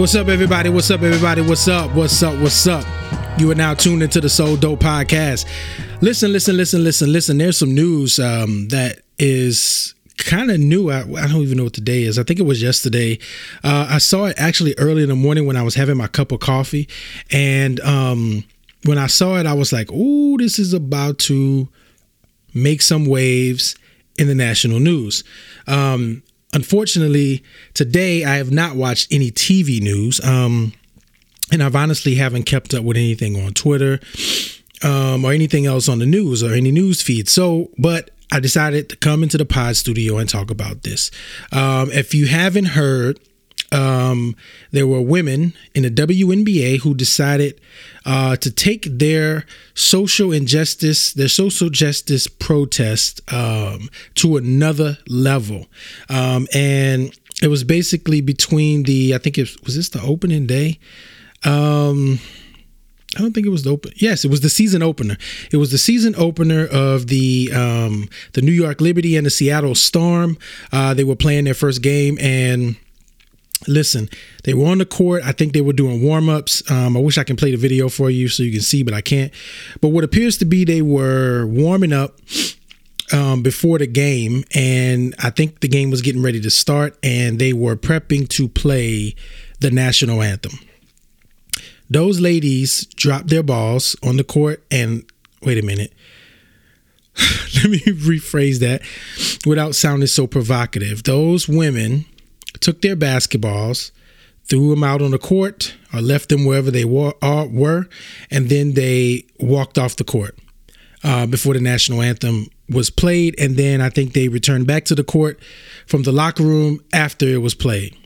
What's up, everybody? What's up, everybody? What's up? What's up? What's up? You are now tuned into the So Dope podcast. Listen, listen, listen, listen, listen. There's some news um, that is kind of new. I, I, don't even know what the day is. I think it was yesterday. Uh, I saw it actually early in the morning when I was having my cup of coffee. And um, when I saw it, I was like, oh, this is about to make some waves in the national news. Um, unfortunately, today I have not watched any TV news. Um, and I've honestly haven't kept up with anything on Twitter um, or anything else on the news or any news feed. So, but I decided to come into the pod studio and talk about this. Um, if you haven't heard, um, there were women in the WNBA who decided uh, to take their social injustice, their social justice protest um, to another level. Um, and it was basically between the, I think it was this the opening day. Um, I don't think it was the open. Yes, it was the season opener. It was the season opener of the um, the New York Liberty and the Seattle Storm. Uh, they were playing their first game, and listen, they were on the court. I think they were doing warm ups. Um, I wish I can play the video for you so you can see, but I can't. But what appears to be they were warming up um, before the game, and I think the game was getting ready to start, and they were prepping to play the national anthem. Those ladies dropped their balls on the court, and wait a minute. Let me rephrase that without sounding so provocative. Those women took their basketballs, threw them out on the court, or left them wherever they were, uh, were and then they walked off the court uh, before the national anthem was played. And then I think they returned back to the court from the locker room after it was played.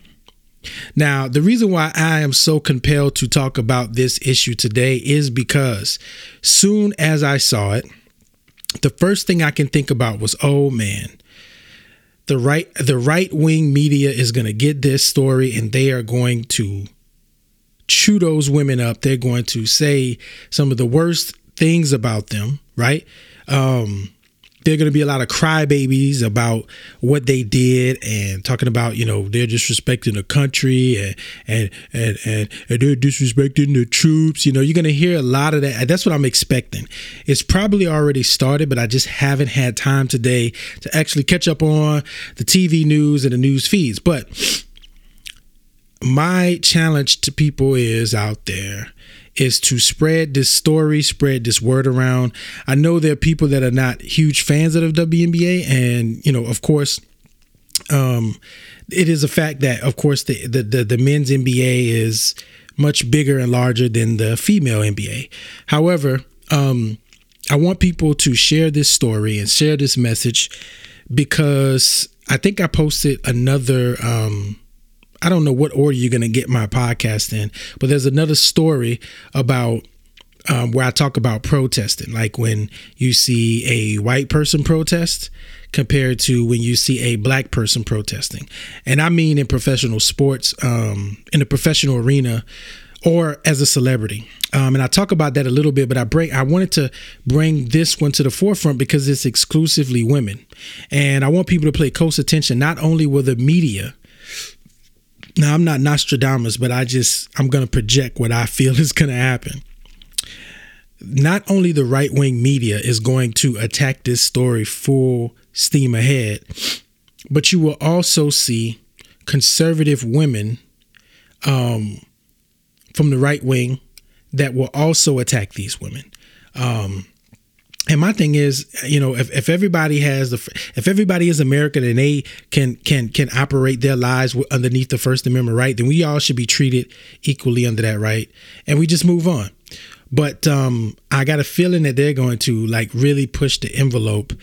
Now, the reason why I am so compelled to talk about this issue today is because soon as I saw it, the first thing I can think about was, oh man, the right the right wing media is going to get this story and they are going to chew those women up. They're going to say some of the worst things about them, right? Um, there are going to be a lot of crybabies about what they did and talking about you know they're disrespecting the country and and and and, and they're disrespecting the troops you know you're going to hear a lot of that. That's what i'm expecting. It's probably already started but i just haven't had time today to actually catch up on the tv news and the news feeds. But my challenge to people is out there is to spread this story, spread this word around. I know there are people that are not huge fans of WNBA, and you know, of course, um, it is a fact that, of course, the the the, the men's NBA is much bigger and larger than the female NBA. However, um, I want people to share this story and share this message because I think I posted another um, I don't know what order you're going to get my podcast in, but there's another story about um, where I talk about protesting, like when you see a white person protest compared to when you see a black person protesting. And I mean in professional sports, um, in the professional arena, or as a celebrity. Um, and I talk about that a little bit, but I bring I wanted to bring this one to the forefront because it's exclusively women, and I want people to pay close attention. Not only will the media now, I'm not Nostradamus, but I just, I'm going to project what I feel is going to happen. Not only the right wing media is going to attack this story full steam ahead, but you will also see conservative women um, from the right wing that will also attack these women. Um, and my thing is you know if, if everybody has the if everybody is american and they can can can operate their lives underneath the first amendment right then we all should be treated equally under that right? And we just move on. But um i got a feeling that they're going to like really push the envelope.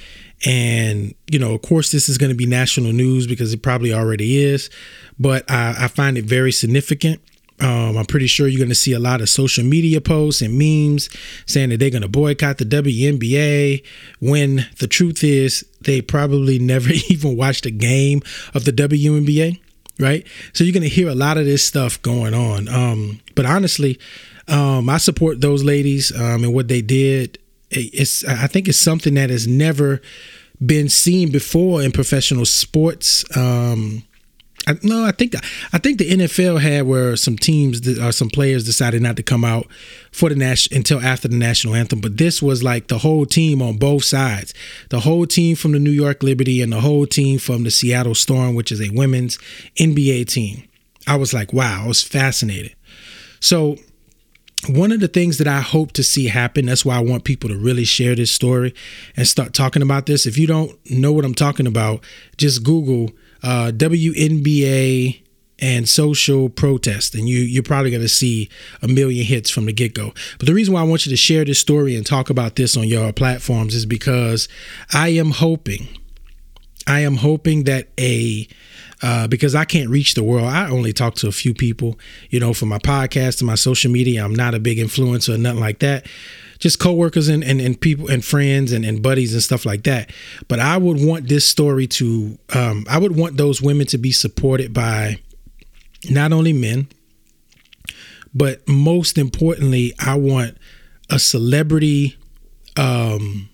And you know of course this is going to be national news because it probably already is. But i, I find it very significant um, I'm pretty sure you're going to see a lot of social media posts and memes saying that they're going to boycott the WNBA when the truth is they probably never even watched a game of the WNBA, right? So you're going to hear a lot of this stuff going on. Um, but honestly, um, I support those ladies um, and what they did. It's I think it's something that has never been seen before in professional sports. Um, I no, I think I think the NFL had where some teams or uh, some players decided not to come out for the national until after the national anthem. But this was like the whole team on both sides, the whole team from the New York Liberty and the whole team from the Seattle Storm, which is a women's NBA team. I was like, wow, I was fascinated. So one of the things that I hope to see happen, that's why I want people to really share this story and start talking about this. If you don't know what I'm talking about, just Google uh, WNBA and social protest, and you you're probably going to see a million hits from the get go. But the reason why I want you to share this story and talk about this on your platforms is because I am hoping, I am hoping that a uh, because I can't reach the world. I only talk to a few people, you know, from my podcast and my social media. I'm not a big influencer or nothing like that. Just coworkers and, and, and people and friends and, and buddies and stuff like that. But I would want this story to, um, I would want those women to be supported by not only men, but most importantly, I want a celebrity. Um,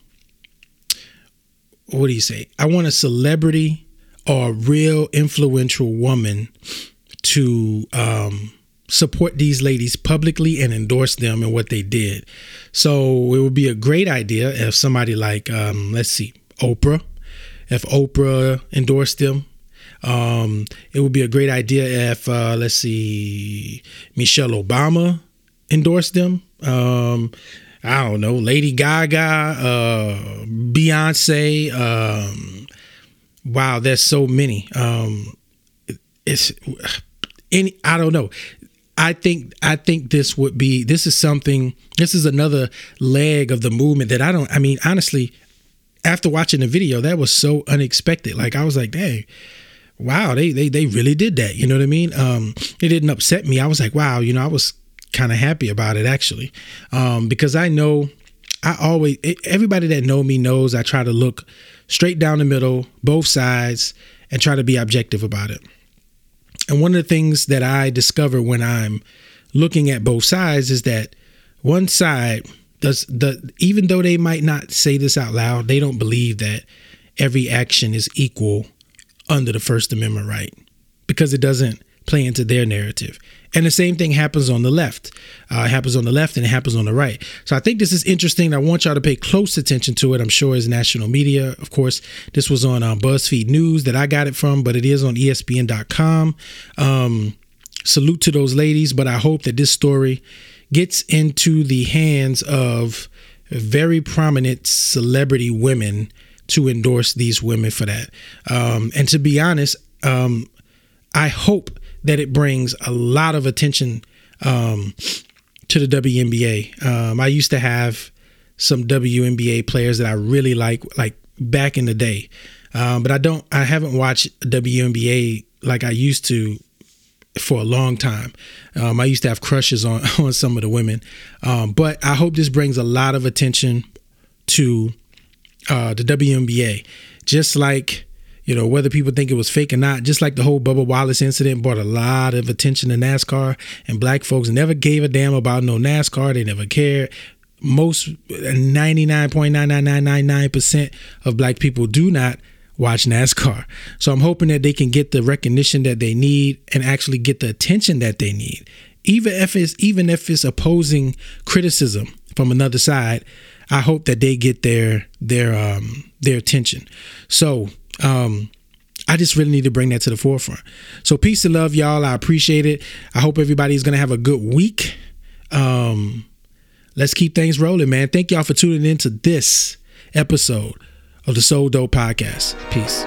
what do you say? I want a celebrity or a real influential woman to um, support these ladies publicly and endorse them and what they did. So it would be a great idea if somebody like, um, let's see, Oprah, if Oprah endorsed them. Um, it would be a great idea if, uh, let's see, Michelle Obama endorsed them. Um, I don't know, Lady Gaga, uh, Beyonce, um, wow, there's so many. Um, it's any I don't know. I think I think this would be this is something this is another leg of the movement that I don't I mean honestly after watching the video that was so unexpected. Like I was like dang wow they they they really did that. You know what I mean? Um it didn't upset me. I was like wow you know I was kind of happy about it actually. Um because I know I always everybody that know me knows I try to look straight down the middle, both sides, and try to be objective about it. And one of the things that I discover when I'm looking at both sides is that one side does the even though they might not say this out loud, they don't believe that every action is equal under the First Amendment right because it doesn't play into their narrative. And the same thing happens on the left. Uh, it happens on the left and it happens on the right. So I think this is interesting. I want y'all to pay close attention to it. I'm sure it's national media. Of course, this was on uh, BuzzFeed News that I got it from, but it is on ESPN.com. Um, salute to those ladies, but I hope that this story gets into the hands of very prominent celebrity women to endorse these women for that. Um, and to be honest, um, I hope that it brings a lot of attention um, to the WNBA. Um, I used to have some WNBA players that I really like, like back in the day, um, but I don't. I haven't watched WNBA like I used to for a long time. Um, I used to have crushes on on some of the women, um, but I hope this brings a lot of attention to uh, the WNBA, just like you know, whether people think it was fake or not, just like the whole Bubba Wallace incident brought a lot of attention to NASCAR, and black folks never gave a damn about no NASCAR. They never cared. Most 99.99999% of black people do not watch NASCAR. So I'm hoping that they can get the recognition that they need and actually get the attention that they need. Even if it's even if it's opposing criticism from another side, I hope that they get their their um their attention. So um, I just really need to bring that to the forefront. So peace and love, y'all. I appreciate it. I hope everybody's gonna have a good week. Um, let's keep things rolling, man. Thank y'all for tuning in to this episode of the Soul Dope Podcast. Peace.